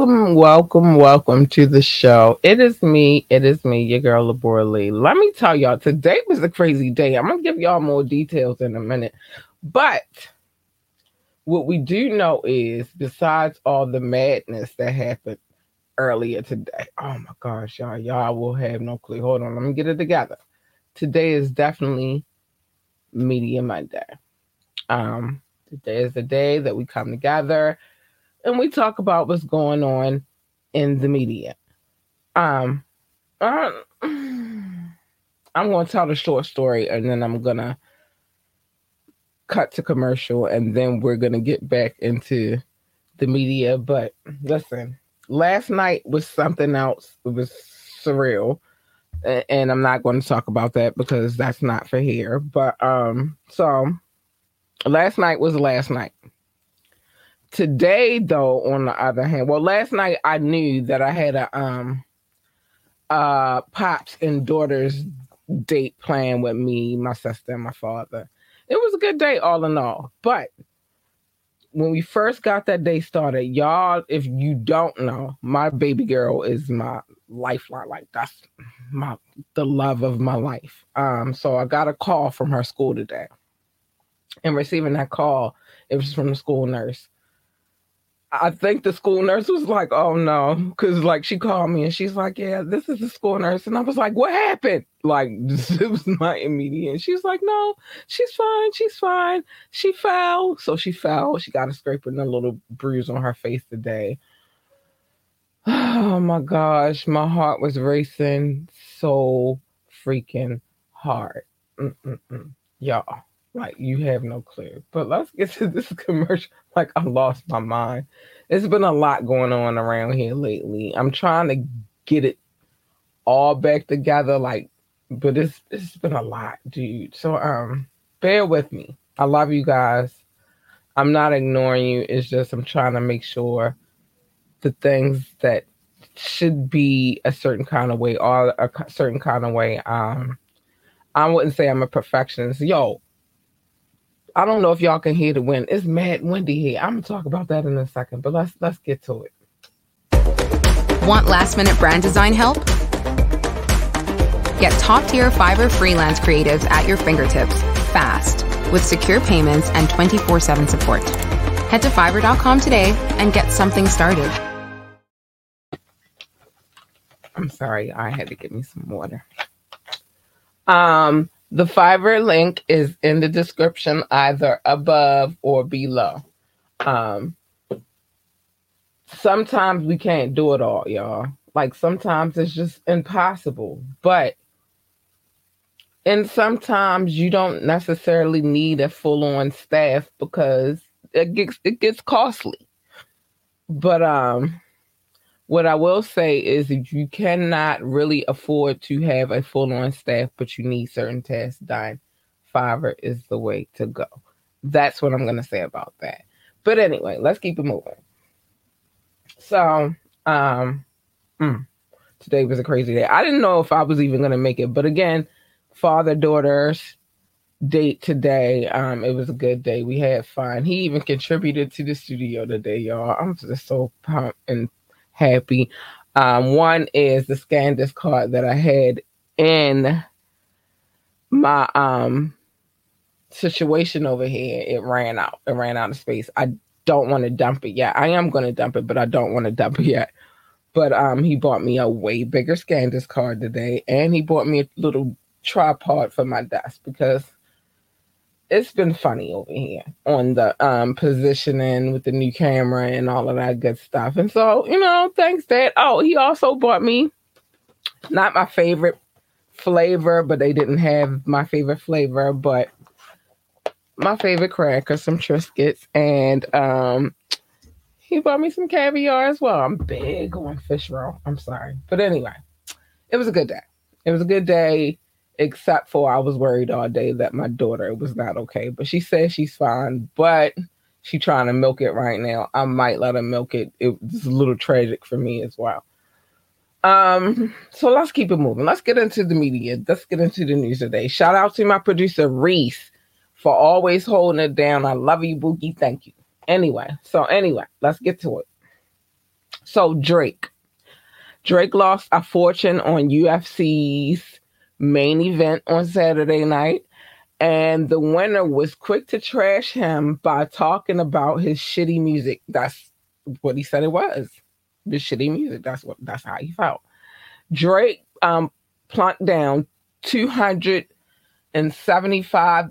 Welcome, welcome, welcome to the show. It is me, it is me, your girl Labora Lee. Let me tell y'all, today was a crazy day. I'm gonna give y'all more details in a minute. But what we do know is, besides all the madness that happened earlier today, oh my gosh, y'all, y'all will have no clue. Hold on, let me get it together. Today is definitely Media Monday. Um, today is the day that we come together and we talk about what's going on in the media. Um, I'm going to tell the short story and then I'm going to cut to commercial and then we're going to get back into the media. But listen, last night was something else. It was surreal. And I'm not going to talk about that because that's not for here. But um, so last night was last night Today, though, on the other hand, well, last night I knew that I had a um uh pops and daughters date plan with me, my sister, and my father. It was a good day all in all. But when we first got that day started, y'all, if you don't know, my baby girl is my lifeline. Like that's my the love of my life. Um, so I got a call from her school today. And receiving that call, it was from the school nurse. I think the school nurse was like, "Oh no," because like she called me and she's like, "Yeah, this is the school nurse," and I was like, "What happened?" Like it was my immediate. She's like, "No, she's fine. She's fine. She fell, so she fell. She got a scrape and a little bruise on her face today." Oh my gosh, my heart was racing so freaking hard, Mm-mm-mm. y'all. Like you have no clue. But let's get to this commercial. Like I lost my mind. It's been a lot going on around here lately. I'm trying to get it all back together, like, but it's it's been a lot, dude. So um bear with me. I love you guys. I'm not ignoring you. It's just I'm trying to make sure the things that should be a certain kind of way are a certain kind of way. Um I wouldn't say I'm a perfectionist. Yo, I don't know if y'all can hear the wind. It's mad windy here. I'm gonna talk about that in a second, but let's let's get to it. Want last minute brand design help? Get top tier Fiverr freelance creatives at your fingertips fast with secure payments and 24 7 support. Head to fiverr.com today and get something started. I'm sorry, I had to get me some water. Um, the Fiverr link is in the description, either above or below. Um, sometimes we can't do it all, y'all. Like sometimes it's just impossible. But and sometimes you don't necessarily need a full-on staff because it gets it gets costly. But um what I will say is that you cannot really afford to have a full on staff, but you need certain tasks done. Fiverr is the way to go. That's what I'm going to say about that. But anyway, let's keep it moving. So, um, mm, today was a crazy day. I didn't know if I was even going to make it, but again, father daughters date today. Um, it was a good day. We had fun. He even contributed to the studio today, y'all. I'm just so pumped and happy. Um, one is the SanDisk card that I had in my um situation over here. It ran out. It ran out of space. I don't want to dump it yet. I am going to dump it, but I don't want to dump it yet. But um, he bought me a way bigger SanDisk card today, and he bought me a little tripod for my desk because it's been funny over here on the um positioning with the new camera and all of that good stuff. And so, you know, thanks Dad. Oh, he also bought me not my favorite flavor, but they didn't have my favorite flavor, but my favorite cracker, some Triscuits, and um he bought me some caviar as well. I'm big on fish roll. I'm sorry. But anyway, it was a good day. It was a good day except for I was worried all day that my daughter was not okay. But she says she's fine, but she's trying to milk it right now. I might let her milk it. It's a little tragic for me as well. Um, so let's keep it moving. Let's get into the media. Let's get into the news today. Shout out to my producer Reese for always holding it down. I love you, Boogie. Thank you. Anyway, so anyway, let's get to it. So Drake. Drake lost a fortune on UFC's main event on Saturday night. And the winner was quick to trash him by talking about his shitty music. That's what he said it was. The shitty music. That's what that's how he felt. Drake um plunked down two hundred and seventy-five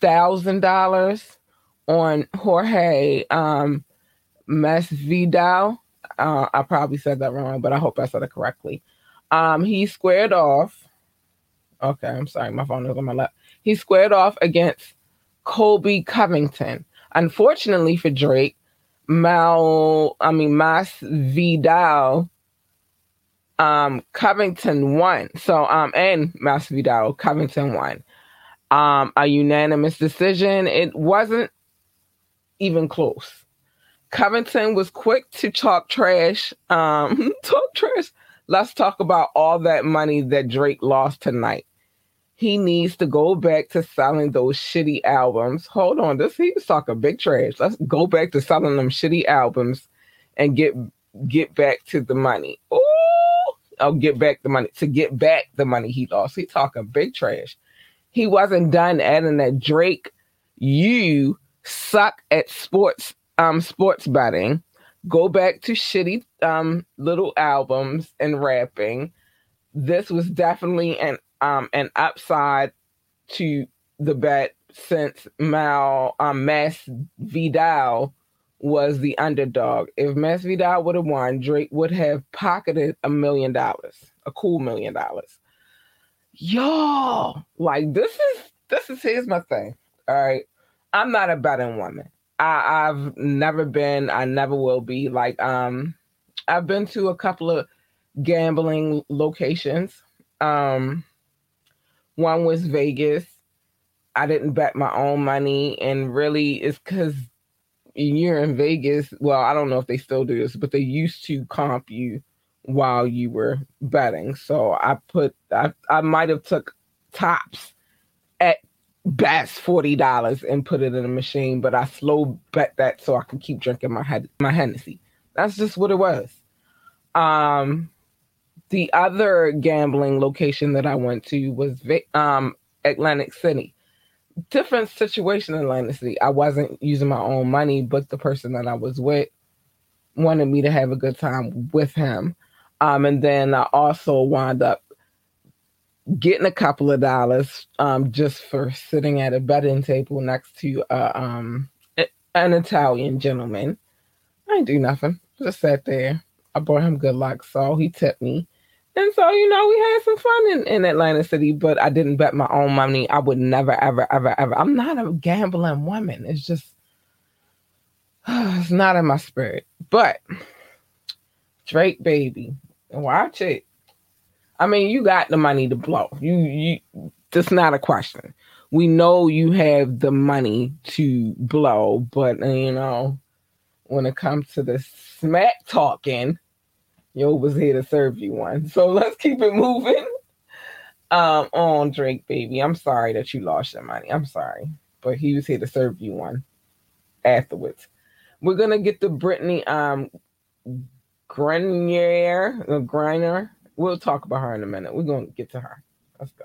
thousand dollars on Jorge um Masvidal. Uh, I probably said that wrong, but I hope I said it correctly. Um, he squared off. Okay, I'm sorry, my phone is on my lap. He squared off against Colby Covington. Unfortunately for Drake, Mal, I mean Masvidal, um, Covington won. So um, and Masvidal, Covington won. Um, a unanimous decision. It wasn't even close. Covington was quick to talk trash. Um, talk trash. Let's talk about all that money that Drake lost tonight. He needs to go back to selling those shitty albums. Hold on, this he was talking big trash. Let's go back to selling them shitty albums and get get back to the money. Oh, I'll get back the money to get back the money he lost. He talking big trash. He wasn't done adding that Drake, you suck at sports um sports betting, go back to shitty um little albums and rapping. This was definitely an um an upside to the bet since Mal um Mass Vidal was the underdog. If Masvidal would have won, Drake would have pocketed a million dollars, a cool million dollars. Y'all, like this is this is here's my thing. All right. I'm not a betting woman. I, I've never been, I never will be. Like, um, I've been to a couple of gambling locations. Um, one was Vegas. I didn't bet my own money, and really, it's because you're in Vegas. Well, I don't know if they still do this, but they used to comp you while you were betting. So I put, I, I might have took tops at best forty dollars and put it in a machine, but I slow bet that so I could keep drinking my head my Hennessy. That's just what it was. Um, the other gambling location that I went to was um Atlantic City. Different situation in Atlantic City. I wasn't using my own money, but the person that I was with wanted me to have a good time with him. Um, and then I also wound up getting a couple of dollars um, just for sitting at a betting table next to uh, um, an Italian gentleman. I didn't do nothing. Just sat there. I brought him good luck, so he tipped me. And so, you know, we had some fun in, in Atlanta City, but I didn't bet my own money. I would never, ever, ever, ever. I'm not a gambling woman. It's just, it's not in my spirit. But Drake, baby, and watch it. I mean, you got the money to blow. You you that's not a question. We know you have the money to blow, but you know, when it comes to the smack talking, yo was here to serve you one. So let's keep it moving. Um, on Drake, baby. I'm sorry that you lost your money. I'm sorry, but he was here to serve you one afterwards. We're gonna get to Brittany um Grenier, uh, Griner We'll talk about her in a minute. We're to get to her. Let's go.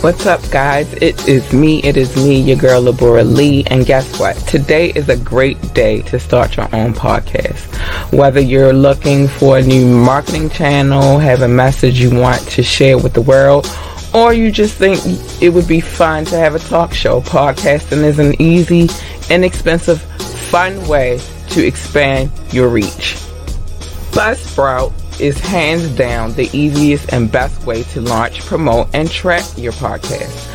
What's up, guys? It is me. It is me, your girl, Labora Lee. And guess what? Today is a great day to start your own podcast. Whether you're looking for a new marketing channel, have a message you want to share with the world, or you just think it would be fun to have a talk show, podcasting is an easy, inexpensive, fun way to expand your reach. Buzzsprout is hands down the easiest and best way to launch, promote, and track your podcast.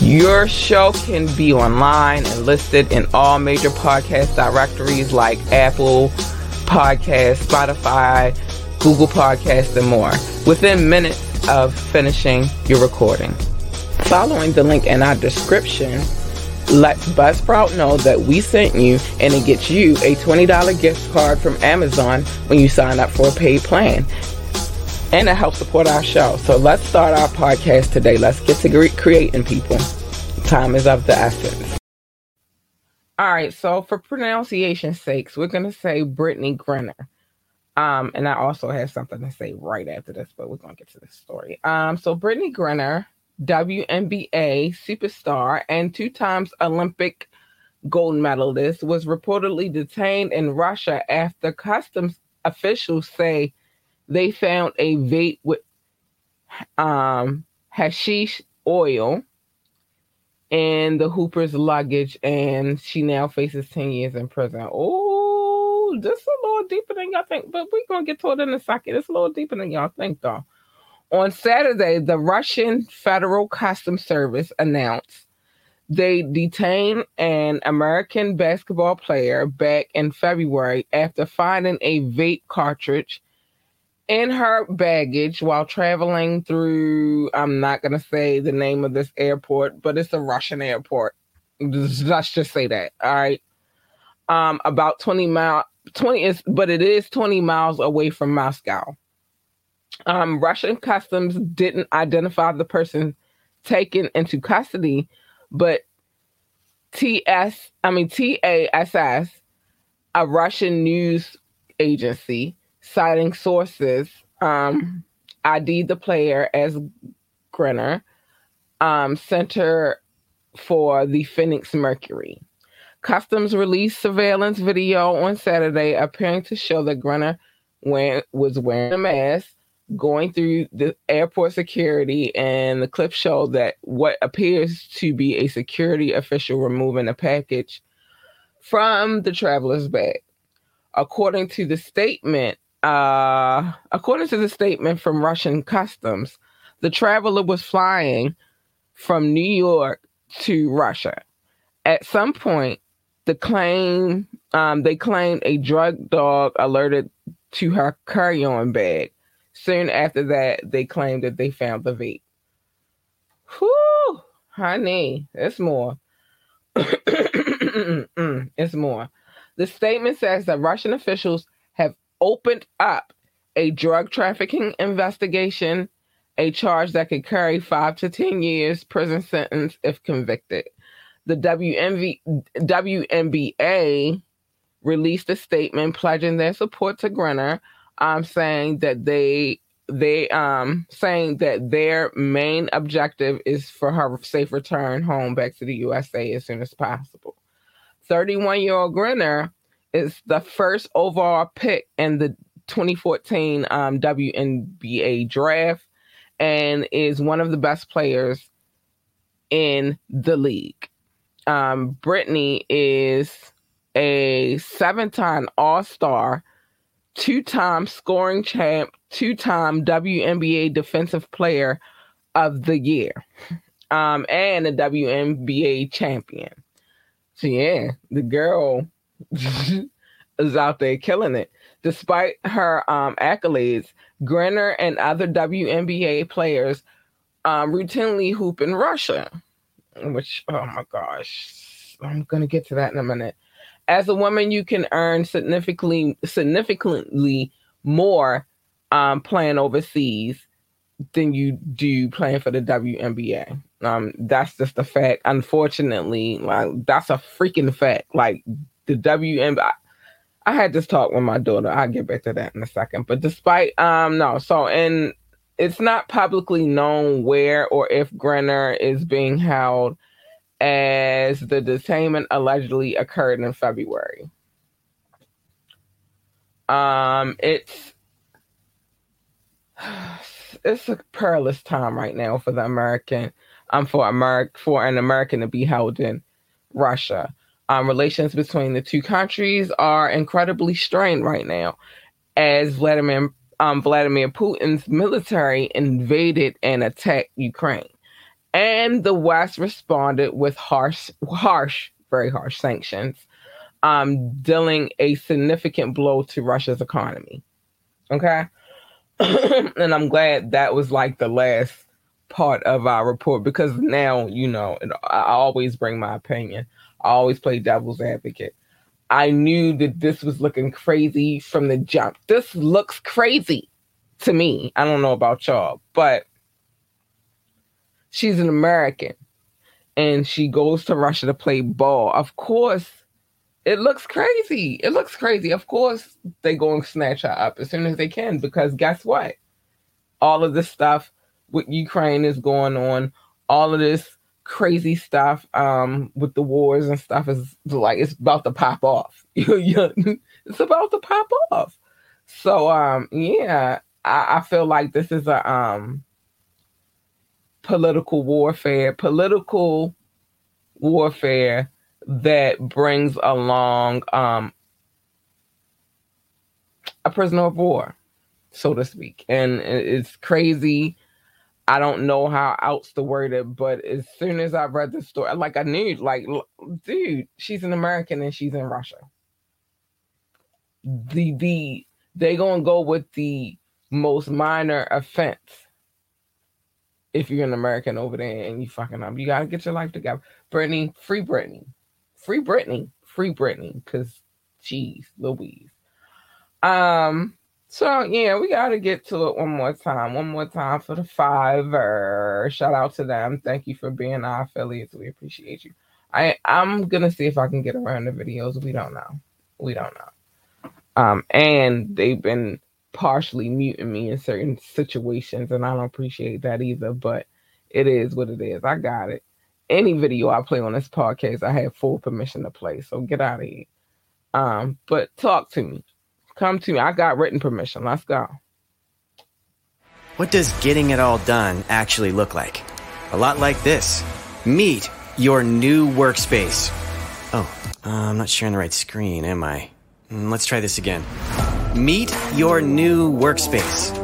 Your show can be online and listed in all major podcast directories like Apple Podcast, Spotify, Google Podcast, and more within minutes of finishing your recording. Following the link in our description, let Buzzsprout know that we sent you and it gets you a $20 gift card from Amazon when you sign up for a paid plan. And it helps support our show. So let's start our podcast today. Let's get to creating people. Time is of the essence. All right, so for pronunciation sakes, we're going to say Brittany Griner. Um, and I also have something to say right after this, but we're gonna get to this story. Um, so Brittany Griner, WNBA superstar and two times Olympic gold medalist, was reportedly detained in Russia after customs officials say they found a vape with um, hashish oil in the Hooper's luggage, and she now faces 10 years in prison. Oh, this is a little deeper than y'all think, but we're going to get to it in a second. It's a little deeper than y'all think, though. On Saturday, the Russian Federal Customs Service announced they detained an American basketball player back in February after finding a vape cartridge in her baggage while traveling through, I'm not going to say the name of this airport, but it's a Russian airport. Let's just say that. All right. Um, about 20 mile, 20 is, but it is 20 miles away from Moscow. Um, Russian customs didn't identify the person taken into custody, but TS, I mean TASS, a Russian news agency, citing sources, um, ID the player as Griner, um, Center for the Phoenix Mercury. Customs released surveillance video on Saturday appearing to show that Griner went, was wearing a mask, going through the airport security, and the clip showed that what appears to be a security official removing a package from the traveler's bag. According to the statement, uh, according to the statement from Russian customs, the traveler was flying from New York to Russia. At some point, the claim um, they claimed a drug dog alerted to her carry-on bag. Soon after that, they claimed that they found the vape. Whew, honey, it's more. it's more. The statement says that Russian officials have opened up a drug trafficking investigation, a charge that could carry five to 10 years prison sentence if convicted. The WMV, WNBA released a statement pledging their support to Griner, um, saying that they they um saying that their main objective is for her safe return home back to the USA as soon as possible. 31 year old Griner is the first overall pick in the 2014 um, WNBA draft and is one of the best players in the league. Um, Brittany is a seven time All Star, two time scoring champ, two time WNBA Defensive Player of the Year, um, and a WNBA champion. So, yeah, the girl is out there killing it. Despite her um, accolades, Griner and other WNBA players um, routinely hoop in Russia, which, oh my gosh, I'm going to get to that in a minute. As a woman, you can earn significantly, significantly more um, playing overseas than you do playing for the WNBA. Um, that's just a fact. Unfortunately, like that's a freaking fact. Like the WNBA, I had this talk with my daughter. I'll get back to that in a second. But despite um no, so and it's not publicly known where or if Grenner is being held as the detainment allegedly occurred in February. Um it's it's a perilous time right now for the American um for America for an American to be held in Russia. Um, relations between the two countries are incredibly strained right now, as Vladimir um, Vladimir Putin's military invaded and attacked Ukraine, and the West responded with harsh, harsh, very harsh sanctions, um, dealing a significant blow to Russia's economy. Okay, and I'm glad that was like the last part of our report because now you know I always bring my opinion. I always play devil's advocate. I knew that this was looking crazy from the jump. This looks crazy to me. I don't know about y'all, but she's an American and she goes to Russia to play ball. Of course, it looks crazy. It looks crazy. Of course, they go and snatch her up as soon as they can because guess what? All of this stuff with Ukraine is going on. All of this crazy stuff um, with the wars and stuff is like it's about to pop off. it's about to pop off. So um, yeah, I, I feel like this is a um, political warfare, political warfare that brings along um, a prisoner of war, so to speak. And it's crazy. I don't know how else to word it, but as soon as I read the story, like I knew, like, dude, she's an American and she's in Russia. The the they gonna go with the most minor offense if you're an American over there and you fucking up. You gotta get your life together. Brittany, free Brittany. free Brittany. free Brittany. because geez, Louise. Um, so yeah, we gotta get to it one more time. One more time for the Fiverr. Shout out to them. Thank you for being our affiliates. We appreciate you. I I'm gonna see if I can get around the videos. We don't know. We don't know. Um, and they've been partially muting me in certain situations, and I don't appreciate that either. But it is what it is. I got it any video I play on this podcast, I have full permission to play. So get out of here. Um, but talk to me. Come to me. I got written permission. Let's go. What does getting it all done actually look like? A lot like this. Meet your new workspace. Oh, uh, I'm not sharing the right screen, am I? Mm, let's try this again. Meet your new workspace.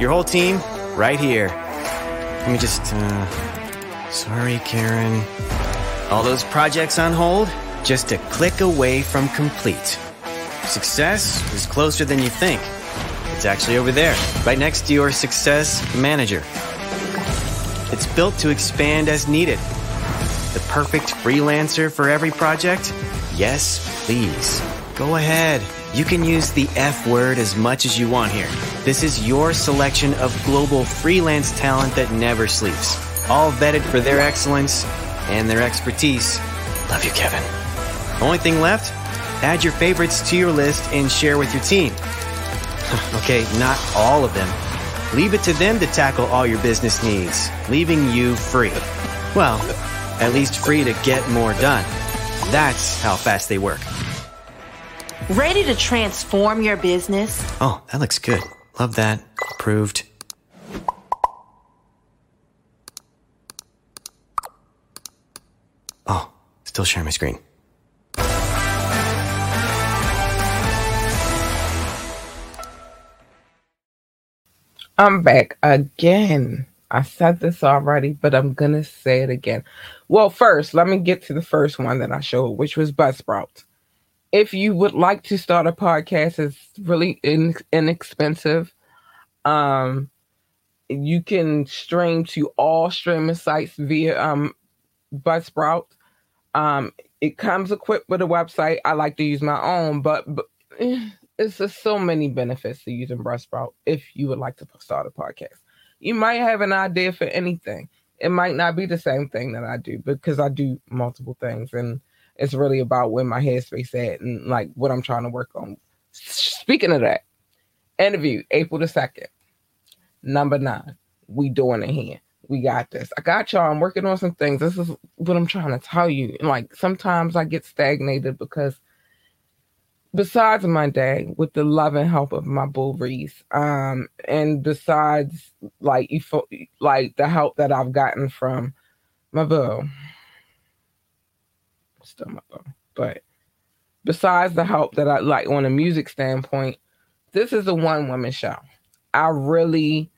Your whole team right here. Let me just uh, Sorry, Karen. All those projects on hold? Just a click away from complete. Success is closer than you think. It's actually over there, right next to your Success Manager. It's built to expand as needed. The perfect freelancer for every project? Yes, please. Go ahead. You can use the F word as much as you want here. This is your selection of global freelance talent that never sleeps all vetted for their excellence and their expertise. Love you, Kevin. Only thing left? Add your favorites to your list and share with your team. okay, not all of them. Leave it to them to tackle all your business needs, leaving you free. Well, at least free to get more done. That's how fast they work. Ready to transform your business? Oh, that looks good. Love that. Approved. Oh, still sharing my screen. I'm back again. I said this already, but I'm gonna say it again. Well, first, let me get to the first one that I showed, which was Buzzsprout. If you would like to start a podcast, it's really in- inexpensive. Um, you can stream to all streaming sites via um Buzzsprout. Um, it comes equipped with a website. I like to use my own, but, but eh, it's just so many benefits to using Buzzsprout if you would like to start a podcast. You might have an idea for anything. It might not be the same thing that I do because I do multiple things and it's really about where my headspace at and like what I'm trying to work on. Speaking of that, interview April the 2nd, number nine. We doing it here we got this. I got y'all. I'm working on some things. This is what I'm trying to tell you. like sometimes I get stagnated because besides my day, with the love and help of my bull Reese, um, and besides like you like the help that I've gotten from my boo, but besides the help that I like on a music standpoint, this is a one woman show. I really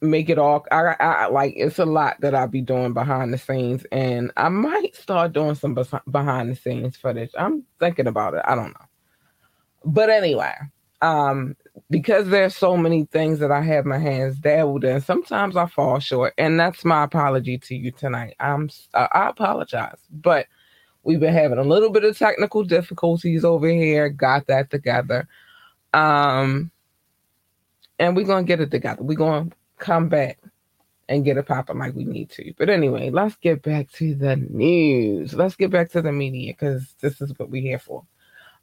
make it all I, I like it's a lot that I'll be doing behind the scenes and I might start doing some behind the scenes footage. I'm thinking about it. I don't know. But anyway, um because there's so many things that I have my hands dabbled in, sometimes I fall short and that's my apology to you tonight. I'm I apologize. But we've been having a little bit of technical difficulties over here, got that together. Um and we're gonna get it together. We're gonna come back and get it popping like we need to. But anyway, let's get back to the news. Let's get back to the media because this is what we're here for.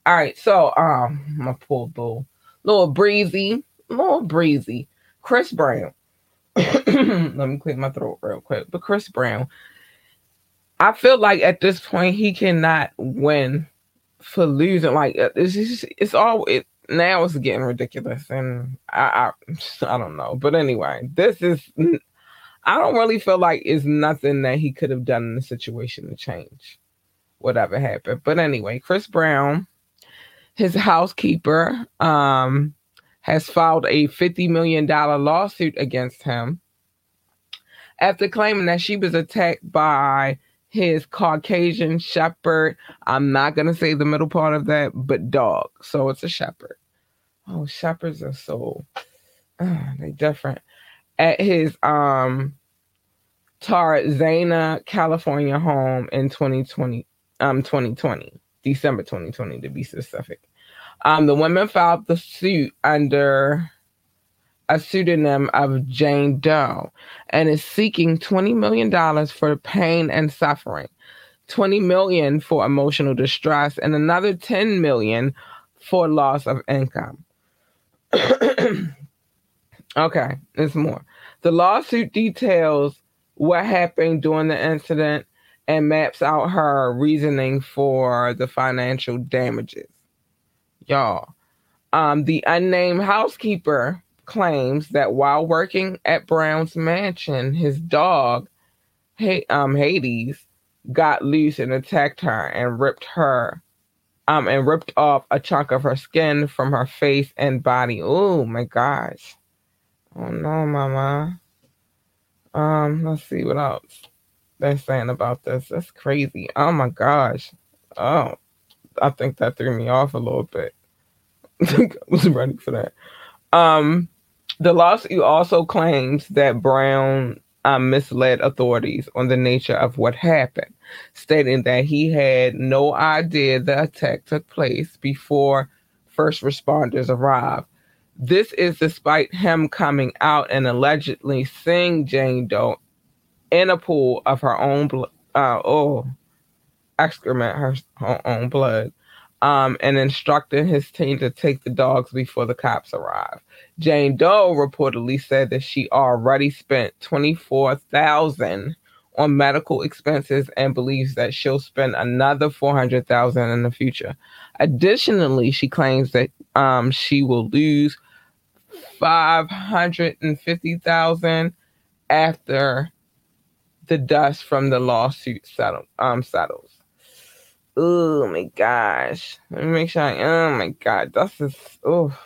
All right, so um, my poor bull, little breezy, little breezy. Chris Brown. Let me clear my throat real quick. But Chris Brown, I feel like at this point he cannot win for losing. Like uh, it's just, it's all it now. It's getting ridiculous, and I, I I don't know. But anyway, this is I don't really feel like it's nothing that he could have done in the situation to change whatever happened. But anyway, Chris Brown, his housekeeper, um, has filed a $50 million lawsuit against him after claiming that she was attacked by his Caucasian shepherd. I'm not going to say the middle part of that, but dog. So it's a shepherd. Oh, shepherds are so, uh, they different. At his um Tarzana, California home in 2020, um, 2020, December 2020 to be specific. Um, the women filed the suit under a pseudonym of Jane Doe and is seeking $20 million for pain and suffering, 20 million for emotional distress, and another 10 million for loss of income. okay, there's more. The lawsuit details what happened during the incident and maps out her reasoning for the financial damages y'all. Um, the unnamed housekeeper claims that while working at Brown's mansion, his dog, hey, um, Hades, got loose and attacked her and ripped her, um, and ripped off a chunk of her skin from her face and body. Oh my gosh! Oh no, Mama. Um, let's see what else they're saying about this. That's crazy. Oh my gosh. Oh, I think that threw me off a little bit. I wasn't ready for that. Um, the lawsuit also claims that Brown um, misled authorities on the nature of what happened, stating that he had no idea the attack took place before first responders arrived. This is despite him coming out and allegedly seeing Jane Doe in a pool of her own blood. Uh, oh, excrement, her, own blood um, and instructed his team to take the dogs before the cops arrive. Jane Doe reportedly said that she already spent twenty four thousand on medical expenses and believes that she'll spend another four hundred thousand in the future. Additionally, she claims that um, she will lose five hundred and fifty thousand after the dust from the lawsuit settle, um, settles. Oh my gosh. Let me make sure I, oh my god. That's just oh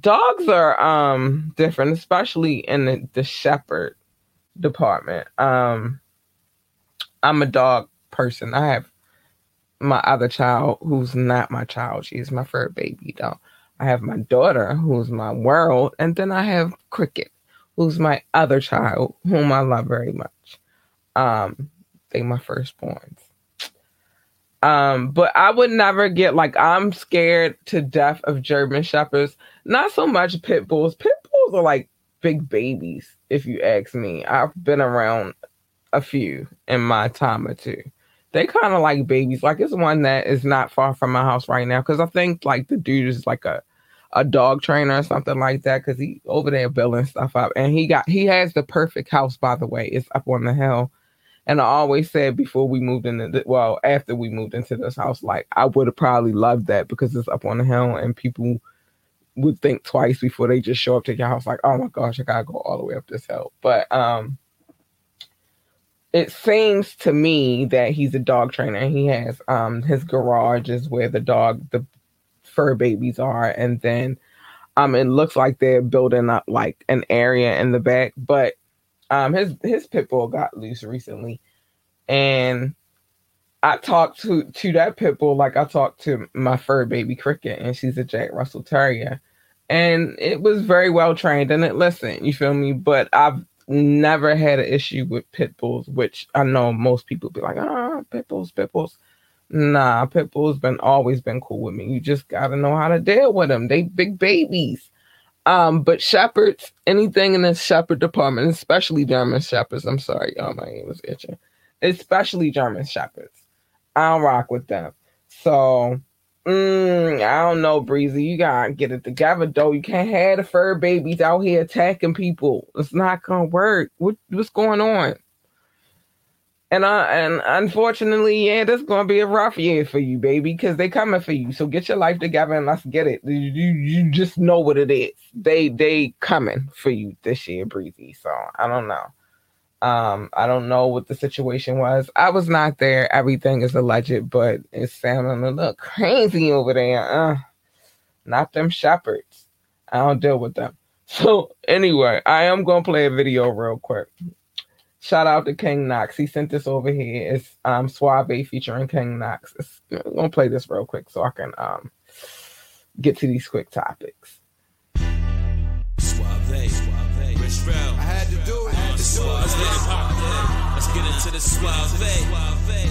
dogs are um different, especially in the, the shepherd department. Um I'm a dog person. I have my other child who's not my child. She's my fur baby though. I have my daughter who's my world, and then I have Cricket, who's my other child, whom I love very much. Um, they my firstborns. Um, but I would never get like I'm scared to death of German shepherds. Not so much pit bulls. Pit bulls are like big babies, if you ask me. I've been around a few in my time or two. They kind of like babies. Like it's one that is not far from my house right now because I think like the dude is like a a dog trainer or something like that because he over there building stuff up and he got he has the perfect house by the way. It's up on the hill and I always said before we moved into the, well, after we moved into this house, like I would have probably loved that because it's up on the hill and people would think twice before they just show up to your house like, oh my gosh, I gotta go all the way up this hill. But um it seems to me that he's a dog trainer. He has um his garage is where the dog the fur babies are and then um it looks like they're building up like an area in the back, but um, his his pit bull got loose recently, and I talked to to that pit bull like I talked to my fur baby Cricket, and she's a Jack Russell Terrier, and it was very well trained and it listened. You feel me? But I've never had an issue with pit bulls, which I know most people be like, ah, pit bulls, pit bulls. Nah, pit bulls been always been cool with me. You just gotta know how to deal with them. They big babies. Um, but shepherds, anything in the shepherd department, especially German shepherds. I'm sorry, y'all, my name was itching. Especially German shepherds. I don't rock with them. So Mm, I don't know, Breezy. You gotta get it together, though. You can't have the fur babies out here attacking people. It's not gonna work. What, what's going on? And uh, and unfortunately, yeah, that's gonna be a rough year for you, baby, because they coming for you. So get your life together and let's get it. You, you just know what it is. They they coming for you this year, Breezy. So I don't know. Um, I don't know what the situation was. I was not there. Everything is alleged, but it's sounding a little crazy over there. Uh, not them shepherds. I don't deal with them. So anyway, I am gonna play a video real quick. Shout out to King Knox. He sent this over here. It's um Suave featuring King Knox. It's, I'm gonna play this real quick so I can um get to these quick topics. Suave, Suave, Rich I had to do it. Let's get it poppin'. Let's get into the suave.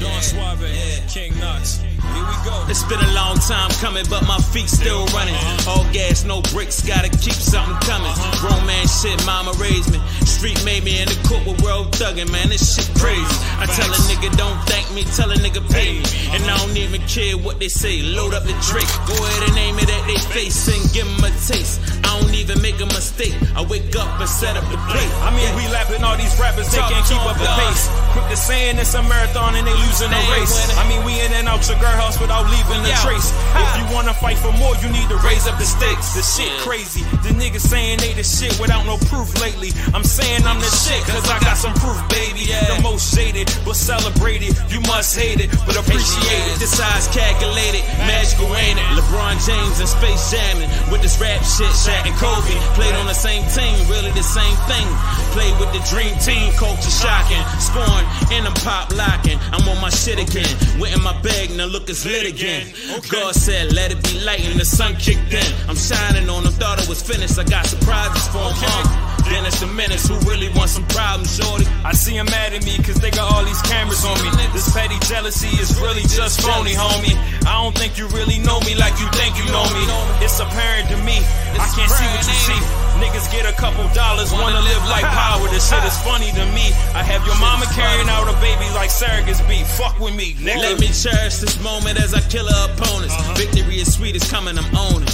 Don Suave, King Knox. Here we go. It's been a long time coming, but my feet still running. All gas, no bricks, gotta keep something coming. Grown man shit, mama raised me. Street made me in the court with world thuggin', man. This shit crazy. I tell a nigga don't thank me, tell a nigga pay me. And I don't even care what they say. Load up the Drake, go ahead and name it at their face and give them a taste. I don't even make a mistake. I wake up and set up the plate. I mean, we lapping all these rappers, they can't keep up the pace. Quick to saying it's a marathon and they losing the race. I mean, we in and out your girl house without leaving a trace. If you wanna fight for more, you need to raise up the stakes. The shit crazy. The niggas saying they the shit without no proof lately. I'm saying I'm the shit, cause I got some proof, baby. The most shaded, but celebrated. You must hate it, but appreciate it. This size calculated, magical ain't it? LeBron James and Space Jamming with this rap shit. Shaq and Kobe played on the same team, really the same thing. Played with the dream team, culture shocking. Scoring and I'm pop locking. I'm on my shit again. Went in my bag, now look, it's lit again. God said, let it be light, and the sun kicked in. I'm shining on them, thought it was finished. I got surprises for them. Uh. It's the menace who really want some problems, shorty. I see them mad at me cause they got all these cameras on me. This petty jealousy is really just phony, homie. I don't think you really know me like you think you know me. It's apparent to me. I can't see what you see. Niggas get a couple dollars, wanna live like power. This shit is funny to me. I have your mama carrying out a baby like surrogates be. Fuck with me, nigga. Let me cherish this moment as I kill her opponents. Victory is sweet, it's coming, I'm owning.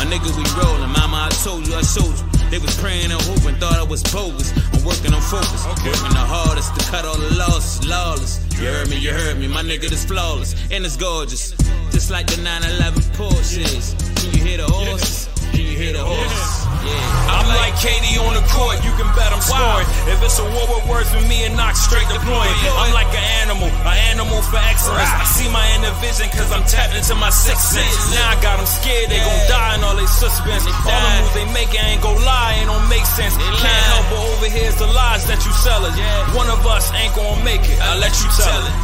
My nigga, we rollin'. Mama, I told you, I showed you. They was praying and hoping, thought I was bogus. I'm working on focus, okay. working the hardest to cut all the losses, lawless. You heard me, you heard me, my nigga is flawless and it's gorgeous, just like the 911 Porsches. Can you hear the horses? Can you hear the horses? Yeah. I'm like KD on the court, you can bet I'm scoring. If it's a war with words with me and knock straight deploying. I'm like an animal, an animal for excellence. I see my inner vision cause I'm tapped into my sixth sense. Now I got them scared, they gon' die in all they suspense. All the moves they make, I ain't gon' lie, ain't don't make sense. Can't help but overhears the lies that you sellin'. One of us ain't gon' make it, I'll let you tell it.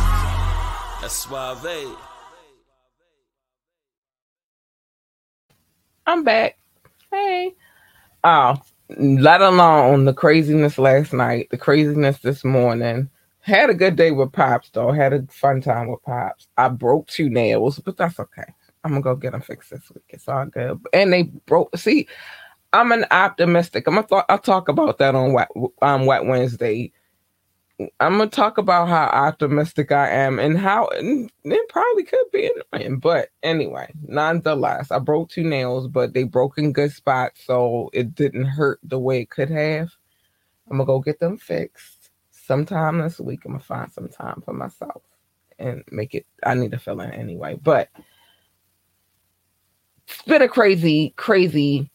That's suave. I'm back. Hey. Oh, let alone the craziness last night, the craziness this morning. Had a good day with Pops, though. Had a fun time with Pops. I broke two nails, but that's okay. I'm gonna go get them fixed this week. It's all good. And they broke. See, I'm an optimistic. I'm gonna th- I'll talk about that on Wet um Wet Wednesday. I'm gonna talk about how optimistic I am and how and it probably could be annoying, but anyway, nonetheless, I broke two nails, but they broke in good spots, so it didn't hurt the way it could have. I'm gonna go get them fixed sometime this week. I'm gonna find some time for myself and make it. I need to fill in anyway, but it's been a crazy, crazy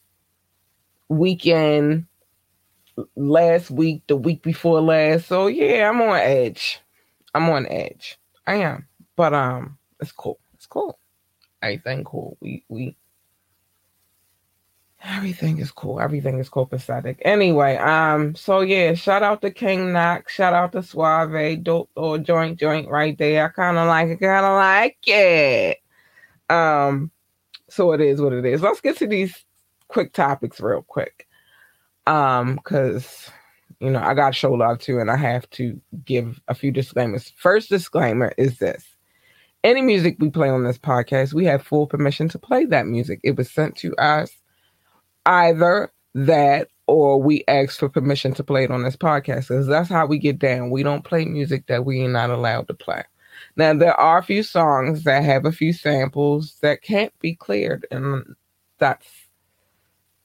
weekend last week, the week before last. So yeah, I'm on edge. I'm on edge. I am. But um it's cool. It's cool. Everything cool. We we everything is cool. Everything is copacetic. Anyway, um, so yeah, shout out to King Knox, shout out to Suave, dope or joint joint right there. I kinda like it, kinda like it. Um, so it is what it is. Let's get to these quick topics real quick um because you know i got show love too and i have to give a few disclaimers first disclaimer is this any music we play on this podcast we have full permission to play that music it was sent to us either that or we ask for permission to play it on this podcast because that's how we get down. We don't play music that we are not allowed to play. Now there are a few songs that have a few samples that can't be cleared, and that's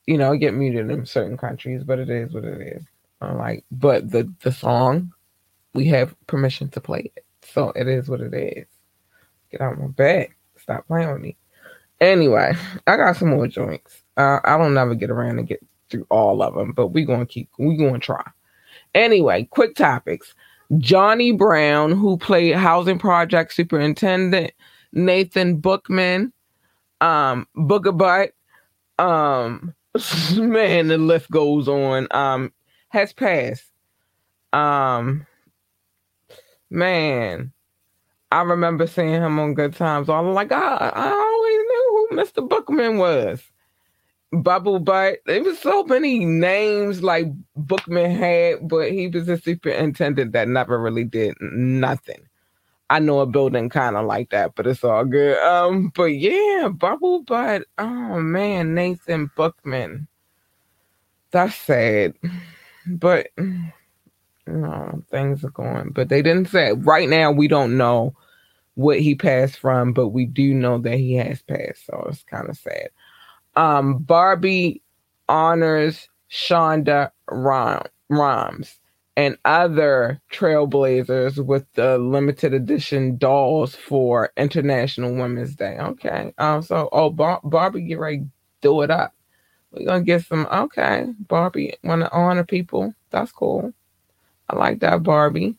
you know get muted in certain countries, but it is what it is. like, but the the song we have permission to play it, so it is what it is. Get out of my bed. Stop playing with me. Anyway, I got some more joints. Uh, I don't never get around to get through all of them, but we gonna keep we gonna try. Anyway, quick topics. Johnny Brown, who played housing project superintendent, Nathan Bookman, um, Booger Butt, um, man, the list goes on. Um, has passed. Um, man, I remember seeing him on Good Times. I was like, I, I always knew who Mr. Bookman was. Bubble Butt. There was so many names like Bookman had, but he was a superintendent that never really did nothing. I know a building kind of like that, but it's all good. Um, but yeah, Bubble Butt. Oh man, Nathan Bookman. That's sad, but no, things are going. But they didn't say right now. We don't know what he passed from, but we do know that he has passed. So it's kind of sad. Um, Barbie honors Shonda Rhimes and other trailblazers with the limited edition dolls for International Women's Day. Okay. Um, so, oh, Bar- Barbie, get ready, do it up. We're gonna get some. Okay, Barbie want to honor people. That's cool. I like that, Barbie.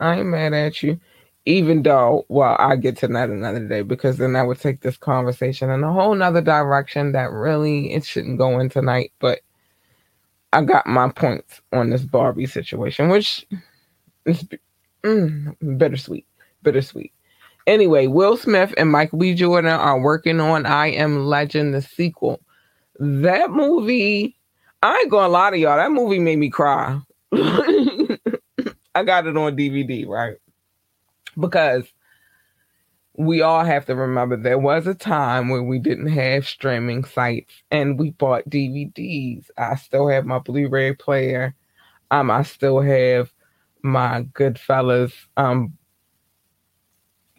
I ain't mad at you even though, well, I get to that another day because then I would take this conversation in a whole nother direction that really it shouldn't go in tonight. But I got my points on this Barbie situation, which is mm, bittersweet, bittersweet. Anyway, Will Smith and Michael B. Jordan are working on I Am Legend, the sequel. That movie, I ain't gonna lie to y'all, that movie made me cry. I got it on DVD, right? because we all have to remember there was a time when we didn't have streaming sites and we bought DVDs. I still have my Blu-ray player. Um, I still have my Goodfellas. Um,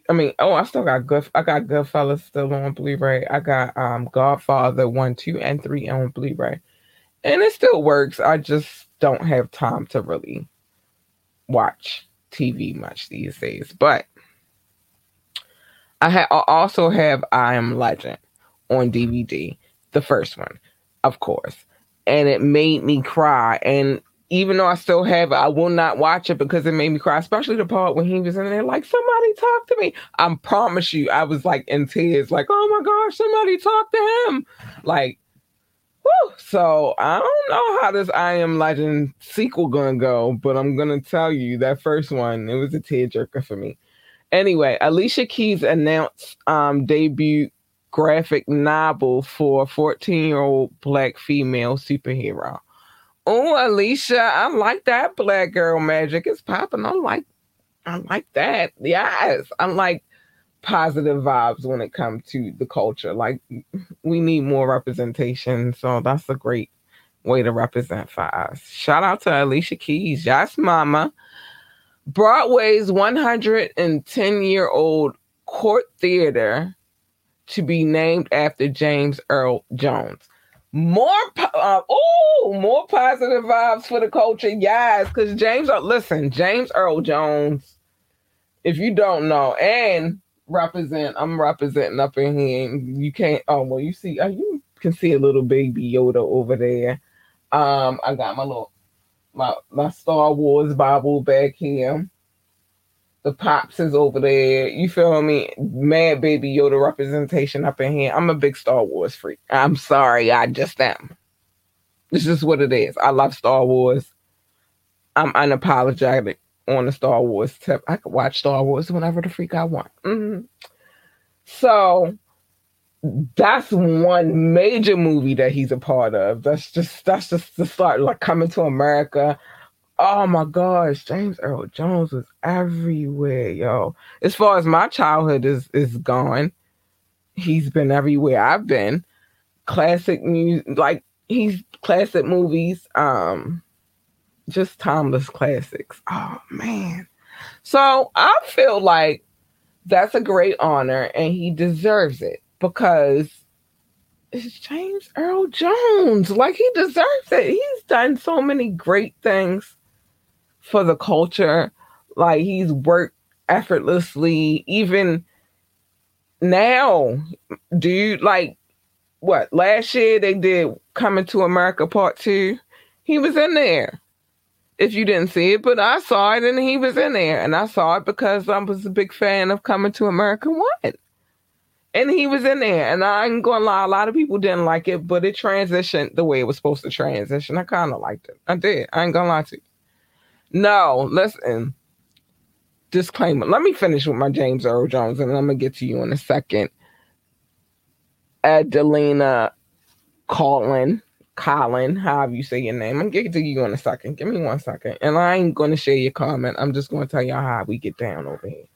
I mean, oh, I still got good. I got Goodfellas still on Blu-ray. I got um Godfather one, two, and three on Blu-ray, and it still works. I just don't have time to really watch TV much these days. But I, ha- also have I Am Legend on DVD, the first one, of course, and it made me cry. And even though I still have it, I will not watch it because it made me cry, especially the part when he was in there, like, somebody talk to me. I promise you, I was like in tears, like, oh my gosh, somebody talk to him. Like, Woo! So I don't know how this I Am Legend sequel gonna go, but I'm gonna tell you that first one, it was a tearjerker for me. Anyway, Alicia Keys announced um, debut graphic novel for 14 year old black female superhero. Oh, Alicia, I like that black girl magic. It's popping. I like, I like that. Yes, I'm like positive vibes when it comes to the culture. Like we need more representation. So that's a great way to represent for us. Shout out to Alicia Keys. Yes, mama. Broadway's 110 year old Cort theater to be named after James Earl Jones. More, uh, oh, more positive vibes for the culture. Yes, because James, listen, James Earl Jones, if you don't know, and represent. I'm representing up in here. And you can't. Oh well, you see. Uh, you can see a little baby Yoda over there. Um, I got my little my my Star Wars Bible back here. The pops is over there. You feel me? Mad baby Yoda representation up in here. I'm a big Star Wars freak. I'm sorry, I just am. It's just what it is. I love Star Wars. I'm unapologetic on the Star Wars tip. I could watch Star Wars whenever the freak I want. Mm-hmm. So that's one major movie that he's a part of. That's just that's just the start, like coming to America. Oh my gosh, James Earl Jones was everywhere, yo. As far as my childhood is is gone, he's been everywhere I've been. Classic music, like he's classic movies. Um, just timeless classics. Oh man. So I feel like that's a great honor and he deserves it because it's James Earl Jones. Like he deserves it. He's done so many great things for the culture. Like he's worked effortlessly. Even now, dude, like what last year they did Coming to America Part Two. He was in there if you didn't see it, but I saw it and he was in there. And I saw it because I was a big fan of Coming to America 1. And he was in there. And I ain't gonna lie, a lot of people didn't like it, but it transitioned the way it was supposed to transition. I kind of liked it. I did. I ain't gonna lie to you. No, listen. Disclaimer. Let me finish with my James Earl Jones and I'm gonna get to you in a second. Adelina Collin Colin, however you say your name. I'm getting to get to you in a second. Give me one second. And I ain't gonna share your comment. I'm just gonna tell y'all how we get down over here.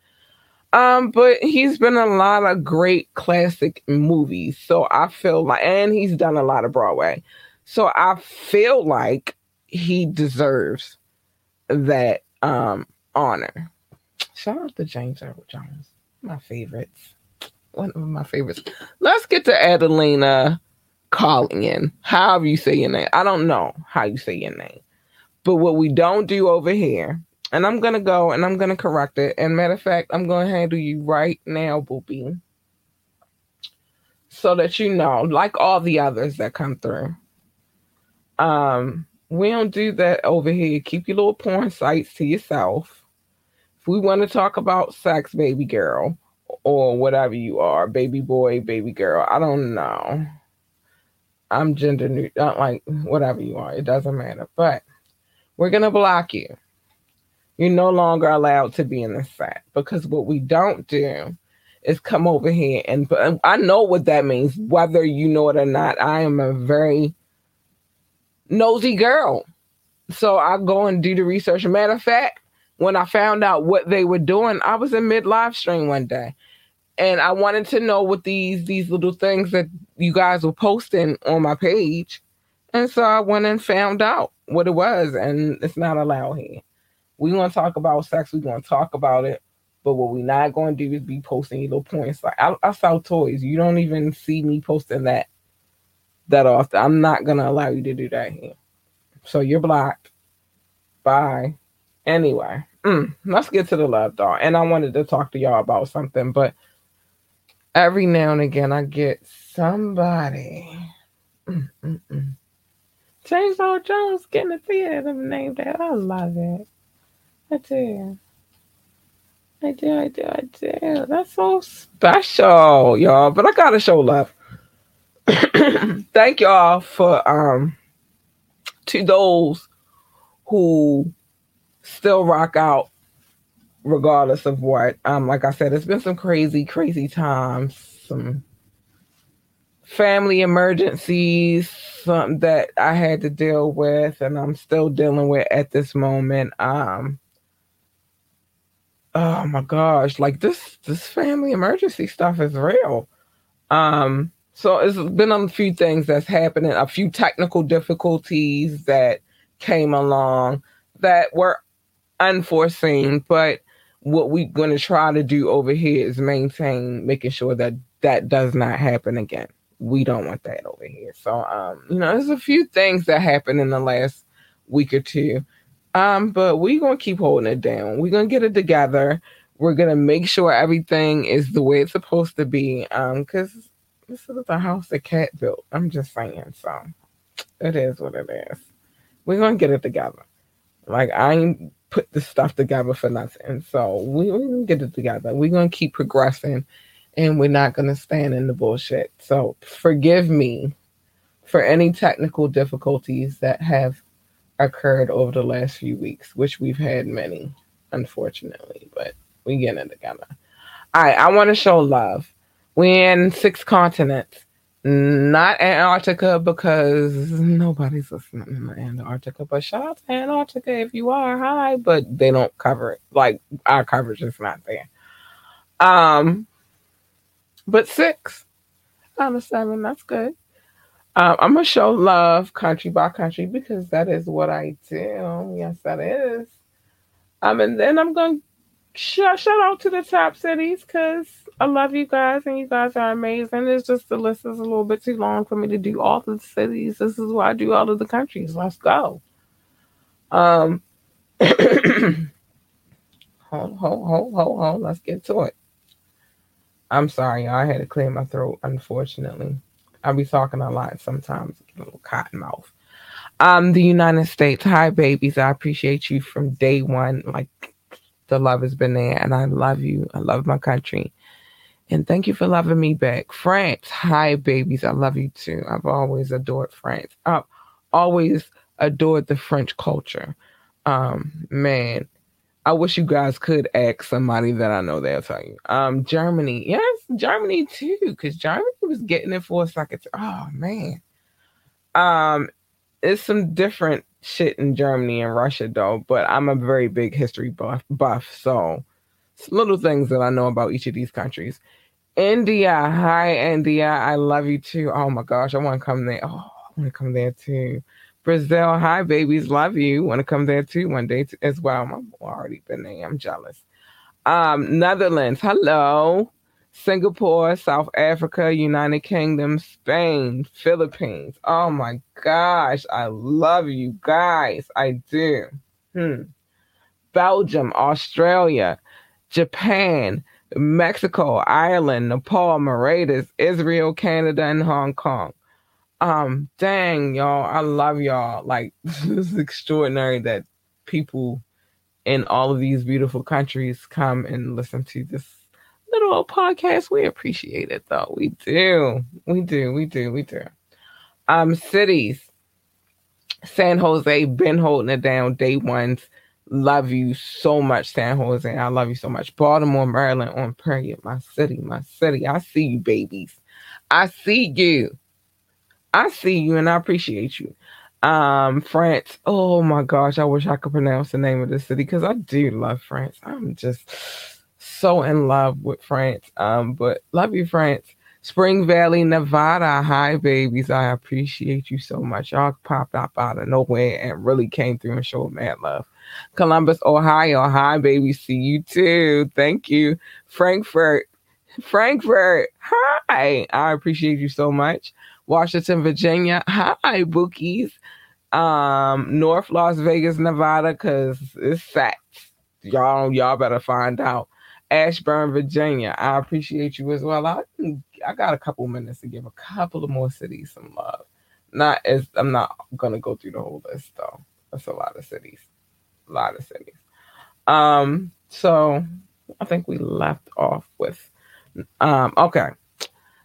Um, but he's been a lot of great classic movies. So I feel like and he's done a lot of Broadway. So I feel like he deserves that um honor. Shout out to James Earl Jones. My favorites. One of my favorites. Let's get to Adelina calling in, however you say your name. I don't know how you say your name. But what we don't do over here, and I'm gonna go and I'm gonna correct it. And matter of fact, I'm gonna handle you right now, Boopy. So that you know, like all the others that come through. Um, we don't do that over here. Keep your little porn sites to yourself. If we want to talk about sex, baby girl, or whatever you are, baby boy, baby girl, I don't know I'm gender neutral, like whatever you are, it doesn't matter. But we're gonna block you. You're no longer allowed to be in the set because what we don't do is come over here and um, I know what that means, whether you know it or not. I am a very nosy girl. So I go and do the research. Matter of fact, when I found out what they were doing, I was in mid live stream one day and I wanted to know what these these little things that you guys were posting on my page. And so I went and found out what it was, and it's not allowed here. We to talk about sex, going to talk about it, but what we're not going to do is be posting little points. Like I, I sell toys. You don't even see me posting that that often. I'm not going to allow you to do that here. So you're blocked. Bye. Anyway, mm, let's get to the love doll. And I wanted to talk to y'all about something, but every now and again I get somebody. Mm-mm-mm. James Earl Jones getting a theater name that. I love it. I do. I do, I do, I do. That's so special, y'all. But I gotta show love. Thank y'all for um to those who still rock out regardless of what. Um, like I said, it's been some crazy, crazy times, some family emergencies, something that I had to deal with, and I'm still dealing with at this moment. Um, oh my gosh, like this, this family emergency stuff is real. Um, so it's been a few things that's happening, a few technical difficulties that came along that were unforeseen, but what we're going to try to do over here is maintain making sure that that does not happen again. We don't want that over here. So, um, you know, there's a few things that happened in the last week or two. Um, but we're to keep holding it down. We're to get it together. We're to make sure everything is the way it's supposed to be. Um, cause this is the house that Cat built. I'm just saying. So it is what it is. We're to get it together. Like I ain't put the stuff together for nothing. So we, we're gonna get it together. We're gonna keep progressing and we're not gonna stand in the bullshit. So forgive me for any technical difficulties that have occurred over the last few weeks, which we've had many, unfortunately, but we get it together. All right, I want to show love. We're in six continents not Antarctica because nobody's listening in Antarctica. But shout out to Antarctica if you are. Hi, but they don't cover it. Like our coverage is not there. Um, but six out of seven, that's good. Um, I'm gonna show love country by country because that is what I do. Yes, that is. Um, and then I'm gonna shout shout out to the top cities because I love you guys and you guys are amazing. It's just the list is a little bit too long for me to do all the cities. This is why I do all of the countries. Let's go. Um, hold, hold, hold, hold, hold. Let's get to it. I'm sorry, y'all. I had to clear my throat. Unfortunately, I'll be talking a lot sometimes. A little cotton mouth. Um, the United States. Hi, babies. I appreciate you from day one. Like the love has been there, and I love you. I love my country. And thank you for loving me back. France, hi, babies. I love you too. I've always adored France. I've always adored the French culture. Um, man, I wish you guys could ask somebody that I know they'll tell you. Um, Germany, yes, Germany too, because Germany was getting it for a second. Oh man. Um, it's some different shit in Germany and Russia though, but I'm a very big history buff, buff so little things that I know about each of these countries. India, hi India, I love you too. Oh my gosh, I want to come there. Oh, I want to come there too. Brazil, hi babies, love you. Want to come there too one day too, as well. I've already been there. I'm jealous. Um, Netherlands, hello. Singapore, South Africa, United Kingdom, Spain, Philippines. Oh my gosh, I love you guys. I do. Hmm. Belgium, Australia, Japan, Mexico, Ireland, Nepal, Mauritius, Israel, Canada, and Hong Kong. Um, dang, y'all, I love y'all. Like, this is extraordinary that people in all of these beautiful countries come and listen to this little old podcast. We appreciate it though. We do. We do. We do. We do. Um, cities. San Jose, been holding it down day ones. Love you so much, San Jose. I love you so much. Baltimore, Maryland, on prayer, my city, my city. I see you, babies. I see you. I see you and I appreciate you. Um, France. Oh my gosh, I wish I could pronounce the name of the city because I do love France. I'm just so in love with France. Um, but love you, France. Spring Valley, Nevada. Hi, babies. I appreciate you so much. Y'all popped up out of nowhere and really came through and showed mad love. Columbus, Ohio. Hi, baby. See you too. Thank you. Frankfurt. Frankfurt. Hi. I appreciate you so much. Washington, Virginia. Hi, bookies. Um, North Las Vegas, Nevada, because it's facts. Y'all, y'all better find out. Ashburn, Virginia. I appreciate you as well. I I got a couple minutes to give a couple of more cities some love. Not as I'm not gonna go through the whole list though. That's a lot of cities. A lot of cities. Um, so I think we left off with um okay.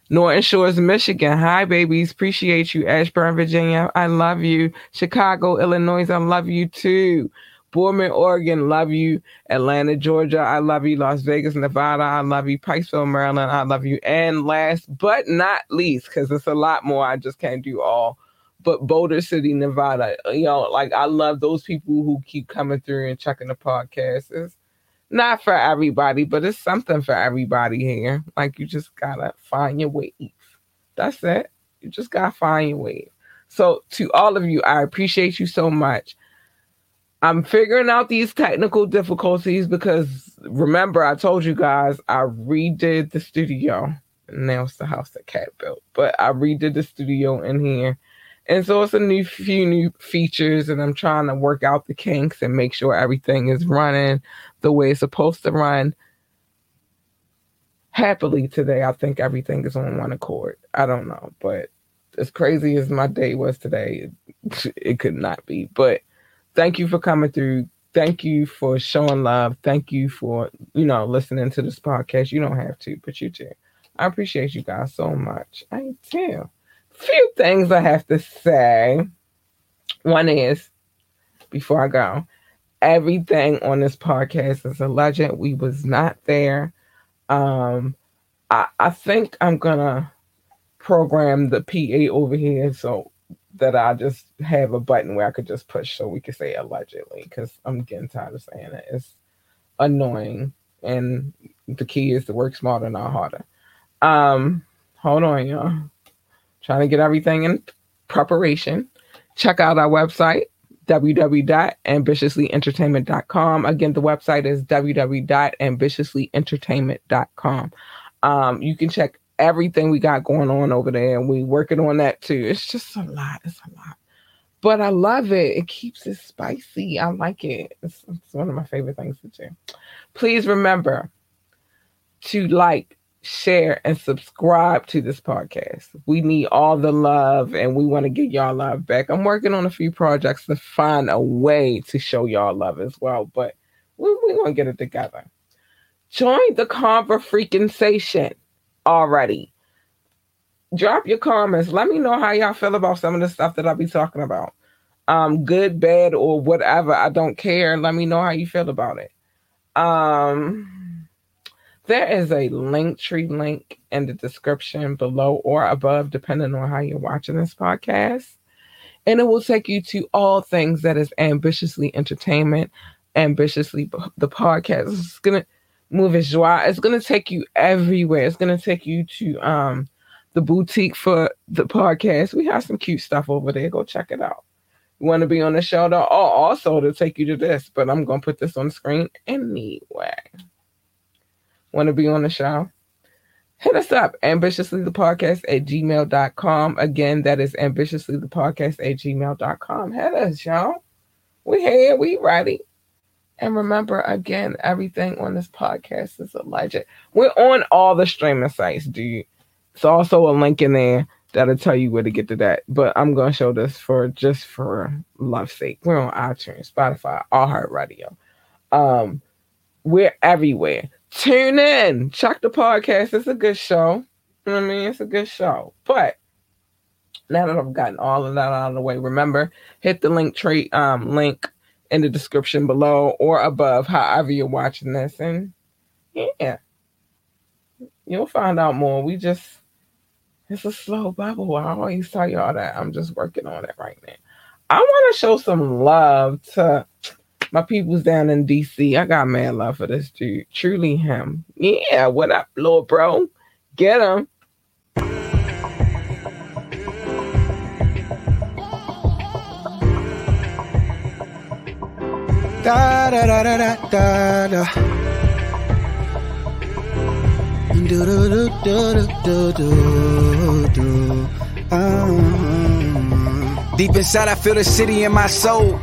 Norton Shores, Michigan. Hi, babies. Appreciate you. Ashburn, Virginia. I love you. Chicago, Illinois. I love you too. Boardman, Oregon, love you. Atlanta, Georgia, I love you. Las Vegas, Nevada, I love you. Pikesville, Maryland, I love you. And last but not least, because it's a lot more, I just can't do all. But Boulder City, Nevada, you know, like I love those people who keep coming through and checking the podcasts. It's not for everybody, but it's something for everybody here. Like you just gotta find your wave. That's it. You just gotta find your wave. So to all of you, I appreciate you so much. I'm figuring out these technical difficulties because remember, I told you guys I redid the studio. Now it's the house that Cat built, but I redid the studio in here. And so it's a new few new features, and I'm trying to work out the kinks and make sure everything is running the way it's supposed to run. Happily today, I think everything is on one accord. I don't know, but as crazy as my day was today, it, it could not be. But thank you for coming through. Thank you for showing love. Thank you for, you know, listening to this podcast. You don't have to, but you do. I appreciate you guys so much. I do. Few things I have to say. One is, before I go, everything on this podcast is a legend. We was not there. Um, I, I think I'm gonna program the PA over here so that I just have a button where I could just push so we could say allegedly because I'm getting tired of saying it. It's annoying. And the key is to work smarter, not harder. Um, hold on, y'all. Trying to get everything in preparation. Check out our website, www.ambitiouslyentertainment.com. Again, the website is www.ambitiouslyentertainment.com. Um, you can check everything we got going on over there, and we working on that too. It's just a lot. It's a lot. But I love it. It keeps it spicy. I like it. It's, it's one of my favorite things to do. Please remember to like, share, and subscribe to this podcast. We need all the love and we want to get y'all love back. I'm working on a few projects to find a way to show y'all love as well, but we're we going to get it together. Join the Conver freaking station already. Drop your comments. Let me know how y'all feel about some of the stuff that I'll be talking about. Um, good, bad, or whatever. I don't care. Let me know how you feel about it. Um, there is a link tree link in the description below or above, depending on how you're watching this podcast. And it will take you to all things that is ambitiously entertainment, ambitiously the podcast. It's gonna move as joie. It's gonna take you everywhere. It's gonna take you to um the boutique for the podcast. We have some cute stuff over there. Go check it out. You want to be on the show? Oh, also to take you to this, but I'm gonna put this on screen anyway. Want to be on the show? Hit us up, ambitiously the podcast at gmail.com. Again, that is ambitiously the podcast at gmail.com. Hit us, y'all. We here, we ready. And remember, again, everything on this podcast is Elijah. We're on all the streaming sites, dude. It's also a link in there that'll tell you where to get to that. But I'm gonna show this for just for love's sake. We're on iTunes, Spotify, iHeartRadio. Um, we're everywhere. Tune in, check the podcast. It's a good show. You know what I mean? It's a good show. But now that I've gotten all of that out of the way, remember hit the link tree um link in the description below or above, however you're watching this, and yeah, you'll find out more. We just it's a slow bubble. I always tell y'all that. I'm just working on it right now. I want to show some love to my peoples down in DC. I got mad love for this dude. Truly him. Yeah, what up, little bro? Get him. Da da da da da da da. Do do do do do do do. Deep inside, I feel the city in my soul.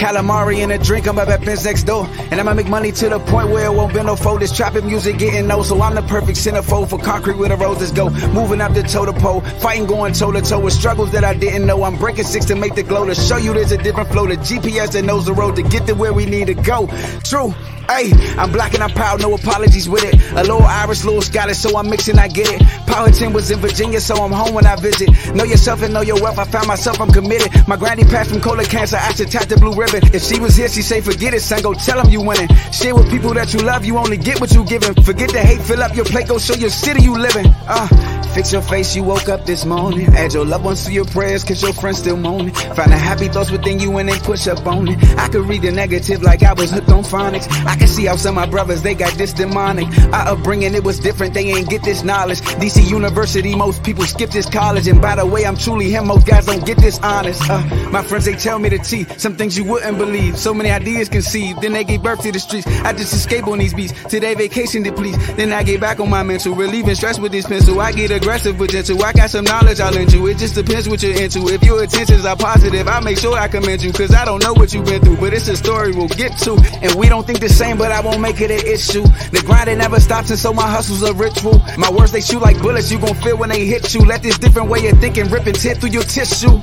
Calamari in a drink, I'm up at Ben's next door. And I'ma make money to the point where it won't be no fold. This trapping music getting old, so I'm the perfect centerfold for concrete where the roses go. Moving up the toe to pole, fighting going toe to toe with struggles that I didn't know. I'm breaking six to make the glow to show you there's a different flow. The GPS that knows the road to get to where we need to go. True. Hey, I'm black and I'm proud, no apologies with it. A little Irish, little Scottish, so I'm mixing, I get it. Powhatan was in Virginia, so I'm home when I visit. Know yourself and know your wealth, I found myself, I'm committed. My granny passed from colon cancer, I should tap the blue ribbon. If she was here, she'd say forget it, son, go tell them you winning. Share with people that you love, you only get what you giving. Forget the hate, fill up your plate, go show your city you living. Uh, fix your face, you woke up this morning. Add your loved ones to your prayers, cause your friends still moaning. Find the happy thoughts within you and then push up on it. I could read the negative like I was hooked on phonics. I can see how some of my brothers, they got this demonic. Our upbringing, it was different, they ain't get this knowledge. DC University, most people skip this college. And by the way, I'm truly him, most guys don't get this honest. Uh, my friends, they tell me the T, some things you wouldn't believe. So many ideas conceived, then they gave birth to the streets. I just escape on these beats, today vacation depletes. Then I get back on my mental, relieving stress with this pencil. I get aggressive gentle, I got some knowledge I'll lend you. It just depends what you're into. If your intentions are positive, I make sure I commend you. Cause I don't know what you've been through, but it's a story we'll get to. And we don't think the same, but I won't make it an issue. The grind it never stops, and so my hustle's a ritual. My words they shoot like bullets, you gon' feel when they hit you. Let this different way of thinking rip and tear through your tissue.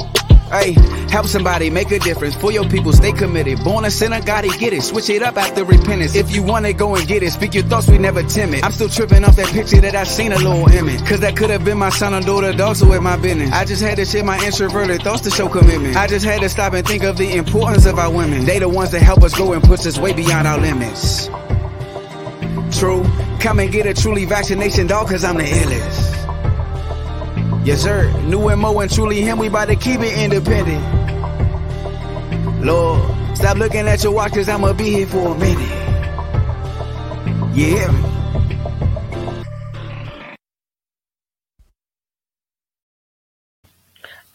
Hey, help somebody make a difference for your people. Stay committed. Born a sinner, gotta get it. Switch it up after repentance. If you want it, go and get it. Speak your thoughts, we never timid. I'm still tripping off that picture that I seen a little image. Cause that could have been my son or daughter, dog, so with my business. I just had to share my introverted thoughts to show commitment. I just had to stop and think of the importance of our women. They the ones that help us go and push us way beyond our limits. True. Come and get a truly vaccination, dog, cause I'm the illest. Yes, sir. New Mo and truly him, we about to keep it independent. Lord, stop looking at your watch, cause I'ma be here for a minute. You hear me?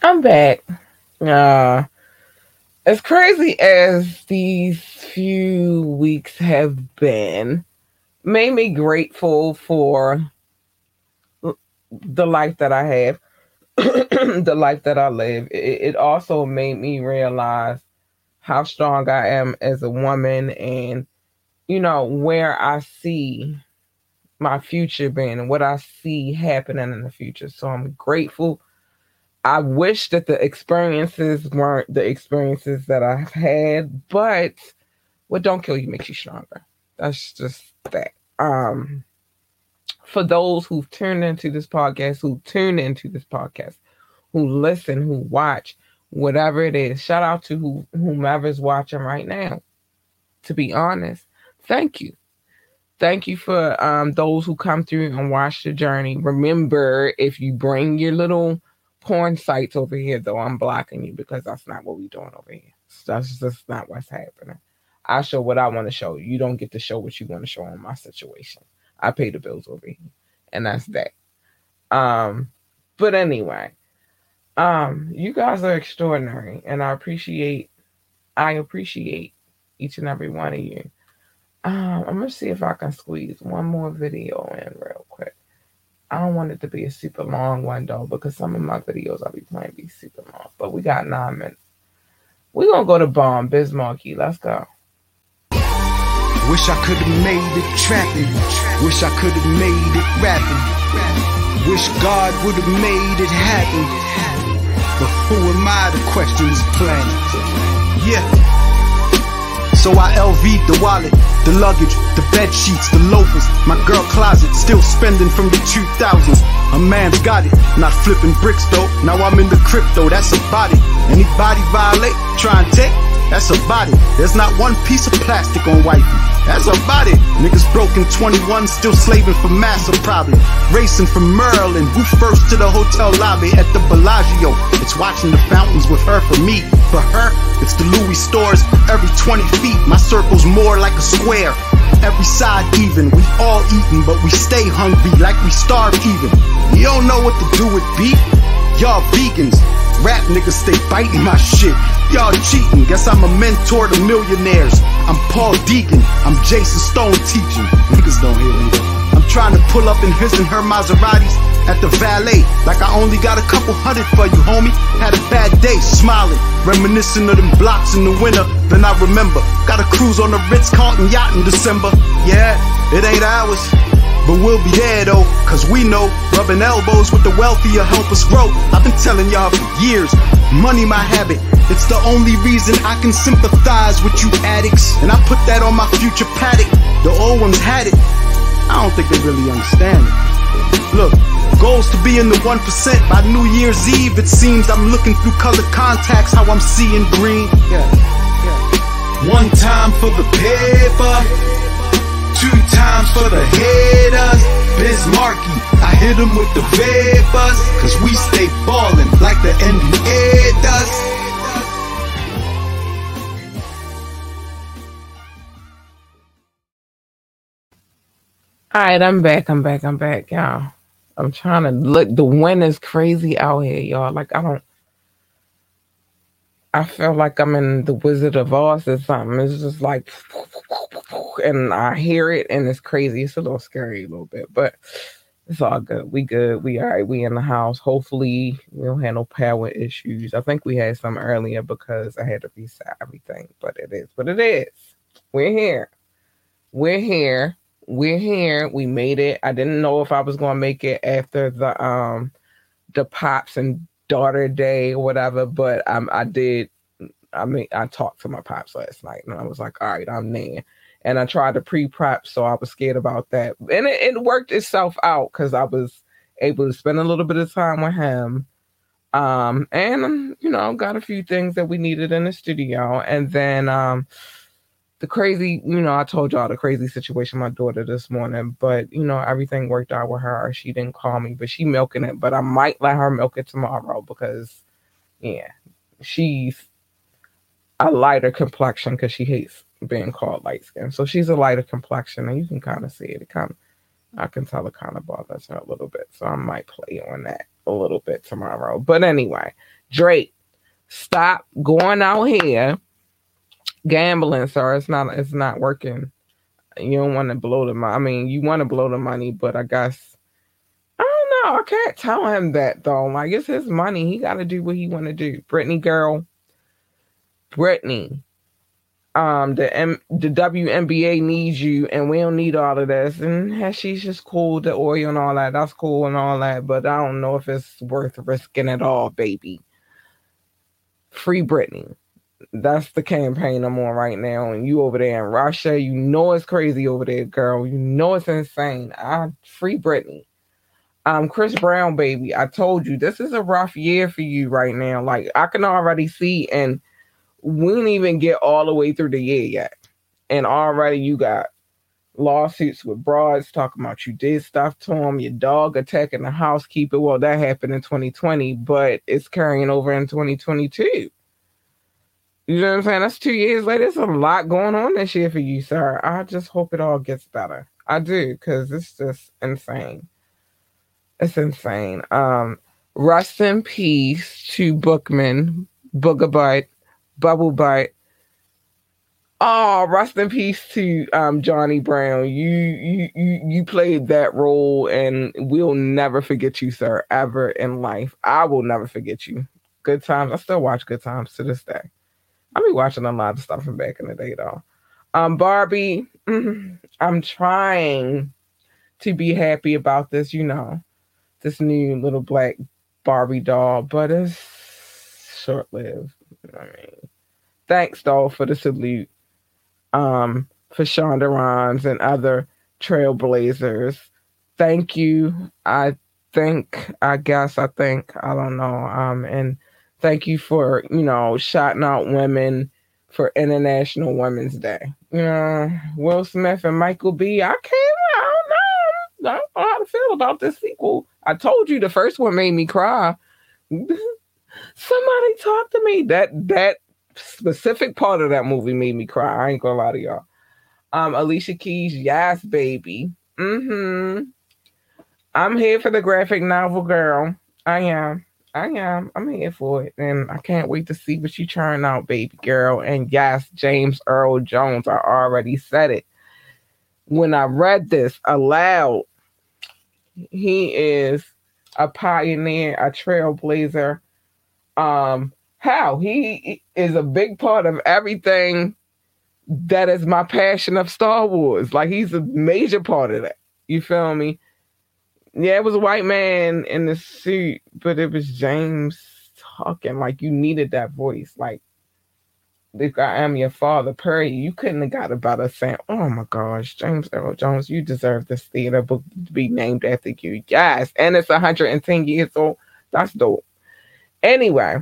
I'm back. Uh, as crazy as these few weeks have been, made me grateful for the life that I have, the life that I live. It, it also made me realize how strong I am as a woman and, you know, where I see my future being and what I see happening in the future. So I'm grateful. I wish that the experiences weren't the experiences that I've had, but what don't kill you makes you stronger. That's just that. Um, for those who've tuned into this podcast, who tune into this podcast, who listen, who watch, whatever it is, shout out to who, whomever's watching right now. To be honest, thank you. Thank you for um, those who come through and watch the journey. Remember, if you bring your little porn sites over here, though, I'm blocking you because that's not what we're doing over here. That's just not what's happening. I show what I want to show. You don't get to show what you want to show in my situation. I pay the bills over here, and that's that. Um, but anyway, um, you guys are extraordinary, and I appreciate, I appreciate each and every one of you. Um, I'm gonna see if I can squeeze one more video in real quick. I don't want it to be a super long one though, because some of my videos I'll be playing be super long. But we got nine minutes. We're gonna go to Bomb Biz Markie. Let's go. Wish I could have made it trapping. Wish I could have made it rapping. Wish God would have made it happen. But who am I to question this planet? Yeah. So I LV'd the wallet, the luggage, the bed sheets, the loafers, my girl closet, still spending from the 2000s. A man's got it, not flipping bricks though. Now I'm in the crypto, that's a body. Anybody violate, try and take, that's a body. There's not one piece of plastic on wifey. That's a body. Niggas broken 21, still slaving for massa probably. Racing from Merlin, who first to the hotel lobby at the Bellagio. It's watching the fountains with her for me. For her, it's the Louis stores every 20 feet. My circle's more like a square. Every side even, we all eating, but we stay hungry like we starve even. You don't know what to do with beef? Y'all vegans. Rap niggas stay biting my shit. Y'all cheating. Guess I'm a mentor to millionaires. I'm Paul Deegan. I'm Jason Stone teaching. Niggas don't hear me. I'm trying to pull up in his and her Maseratis at the valet. Like I only got a couple hundred for you, homie. Had a bad day, smiling. Reminiscing of them blocks in the winter. Then I remember. Got a cruise on the Ritz Carlton yacht in December. Yeah, it ain't ours. But we'll be there though, cause we know rubbing elbows with the wealthier help us grow. I've been telling y'all for years, money my habit. It's the only reason I can sympathize with you addicts. And I put that on my future paddock. The old ones had it. I don't think they really understand it. Look, goals to be in the 1% by New Year's Eve. It seems I'm looking through colored contacts, how I'm seeing green. Yeah, yeah. One time for the paper. Two times for the haters. Biz Markie, I hit them with the vapors. Cause we stay ballin' like the NBA does. All right, I'm back. I'm back. I'm back, y'all. I'm trying to look. The wind is crazy out here, y'all. Like I don't. I feel like I'm in the Wizard of Oz or something. It's just like, and I hear it, and it's crazy. It's a little scary, a little bit, but it's all good. We good. We all right. We in the house. Hopefully, we don't have no power issues. I think we had some earlier because I had to reset everything, but it is what it is. We're here. We're here. We're here. We made it. I didn't know if I was gonna make it after the um the pops and daughter day or whatever, but um I did. I mean, I talked to my pops last night, and I was like, "All right, I'm there." And I tried to pre-prep, so I was scared about that, and it, it worked itself out because I was able to spend a little bit of time with him. Um, and you know, got a few things that we needed in the studio, and then um the crazy, you know, I told y'all the crazy situation my daughter this morning, but you know, everything worked out with her. She didn't call me, but she milking it. But I might let her milk it tomorrow because, yeah, she's a lighter complexion because she hates being called light skin. So she's a lighter complexion, and you can kind of see it. It kind of, I can tell it kind of bothers her a little bit. So I might play on that a little bit tomorrow. But anyway, Drake, stop going out here gambling, sir. It's not it's not working. You don't want to blow the money. I mean, you want to blow the money, but I guess I don't know. I can't tell him that though. Like it's his money. He got to do what he want to do. Brittney girl, Brittney, um, the M- the WNBA needs you, and we don't need all of this. And she's just cool, the oil and all that. That's cool and all that, but I don't know if it's worth risking at all, baby. Free Brittney that's the campaign I'm on right now. And you over there in Russia, you know it's crazy over there, girl. You know it's insane. I free Brittney. Um, Chris Brown, baby. I told you this is a rough year for you right now. Like I can already see, and we didn't even get all the way through the year yet, and already you got lawsuits with broads talking about you did stuff to him, your dog attacking the housekeeper. Well, that happened in 2020, but it's carrying over in 2022. You know what I'm saying? That's two years later. There's a lot going on this year for you, sir. I just hope it all gets better. I do, because it's just insane. It's insane. Um, rest in peace to Bookman, Booger Butt, Bubble Butt. Oh, rest in peace to um, Johnny Brown. You you you you played that role, and we'll never forget you, sir, ever in life. I will never forget you. Good times. I still watch Good Times to this day. I be watching a lot of stuff from back in the day though. Um, Barbie, mm, I'm trying to be happy about this, you know, this new little black Barbie doll, but it's short lived. I mean, thanks though for the salute. Um, for Shonda Rhimes and other trailblazers. Thank you. I think, I guess, I think, I don't know. Um, and thank you for you know shouting out women for International Women's Day. Will Smith and Michael B. I can't. I don't know. I don't know how to feel about this sequel. I told you the first one made me cry. Somebody talk to me. That that specific part of that movie made me cry. I ain't gonna lie to y'all. Um, Alicia Keys, yes, baby. Mm-hmm. I'm here for the graphic novel, girl. I am. I am. I'm here for it. And I can't wait to see what you turn out, baby girl. And yes, James Earl Jones, I already said it. When I read this aloud, he is a pioneer, a trailblazer. Um, how he is a big part of everything that is my passion of Star Wars. Like he's a major part of that. You feel me? Yeah, it was a white man in the suit, but it was James talking. Like you needed that voice. Like if I am your father, Perry, you couldn't have got about us saying, Oh my gosh, James Earl Jones, you deserve this theater book to be named after you. Yes. And it's 110 years old. That's dope. Anyway,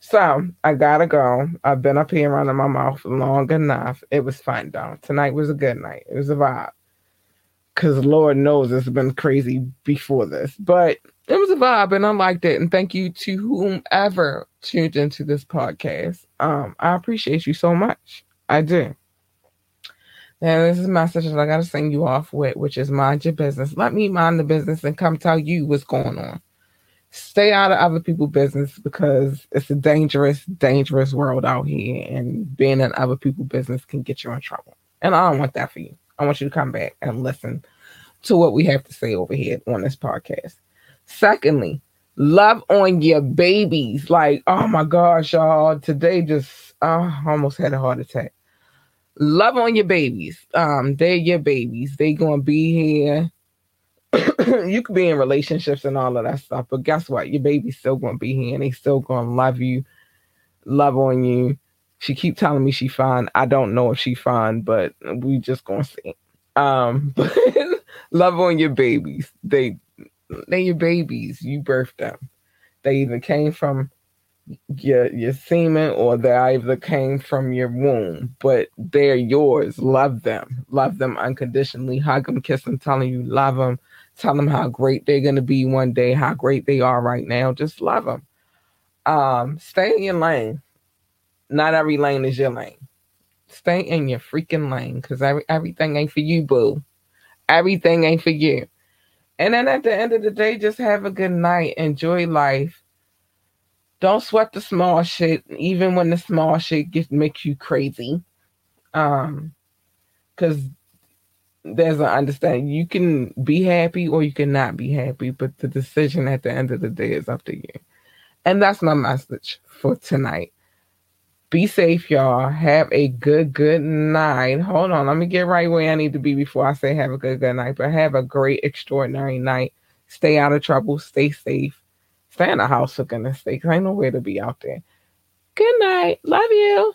so I gotta go. I've been up here running my mouth long enough. It was fun though. Tonight was a good night. It was a vibe because Lord knows it's been crazy before this, but it was a vibe and I liked it. And thank you to whomever tuned into this podcast. Um, I appreciate you so much. I do. Now, this is message that I got to send you off with, which is mind your business. Let me mind the business and come tell you what's going on. Stay out of other people's business because it's a dangerous, dangerous world out here, and being in other people's business can get you in trouble. And I don't want that for you. I want you to come back and listen to what we have to say over here on this podcast. Secondly, love on your babies. Like, oh my gosh, y'all, today just uh, almost had a heart attack. Love on your babies. Um, they're your babies. They gonna be here. you could be in relationships and all of that stuff, but guess what? Your baby's still gonna be here and they still gonna love you, love on you, she keep telling me she fine. I don't know if she fine, but we just gonna see. Um, but love on your babies. They they your babies. You birthed them. They either came from your your semen or they either came from your womb, but they're yours. Love them. Love them unconditionally. Hug them, kiss them, telling you love them. Tell them how great they're gonna be one day, how great they are right now. Just love them. Um, stay in your lane not every lane is your lane. Stay in your freaking lane because every, everything ain't for you, boo. Everything ain't for you. And then at the end of the day, just have a good night. Enjoy life. don't sweat the small shit, even when the small shit gets makes you crazy. Um, because there's an understanding you can be happy or you cannot be happy, but the decision at the end of the day is up to you. And that's my message for tonight. Be safe, y'all. Have a good, good night. Hold on, let me get right where I need to be before I say have a good, good night. But have a great, extraordinary night. Stay out of trouble. Stay safe. Stay in the house for goodness sake. I know where to be out there. Good night. Love you.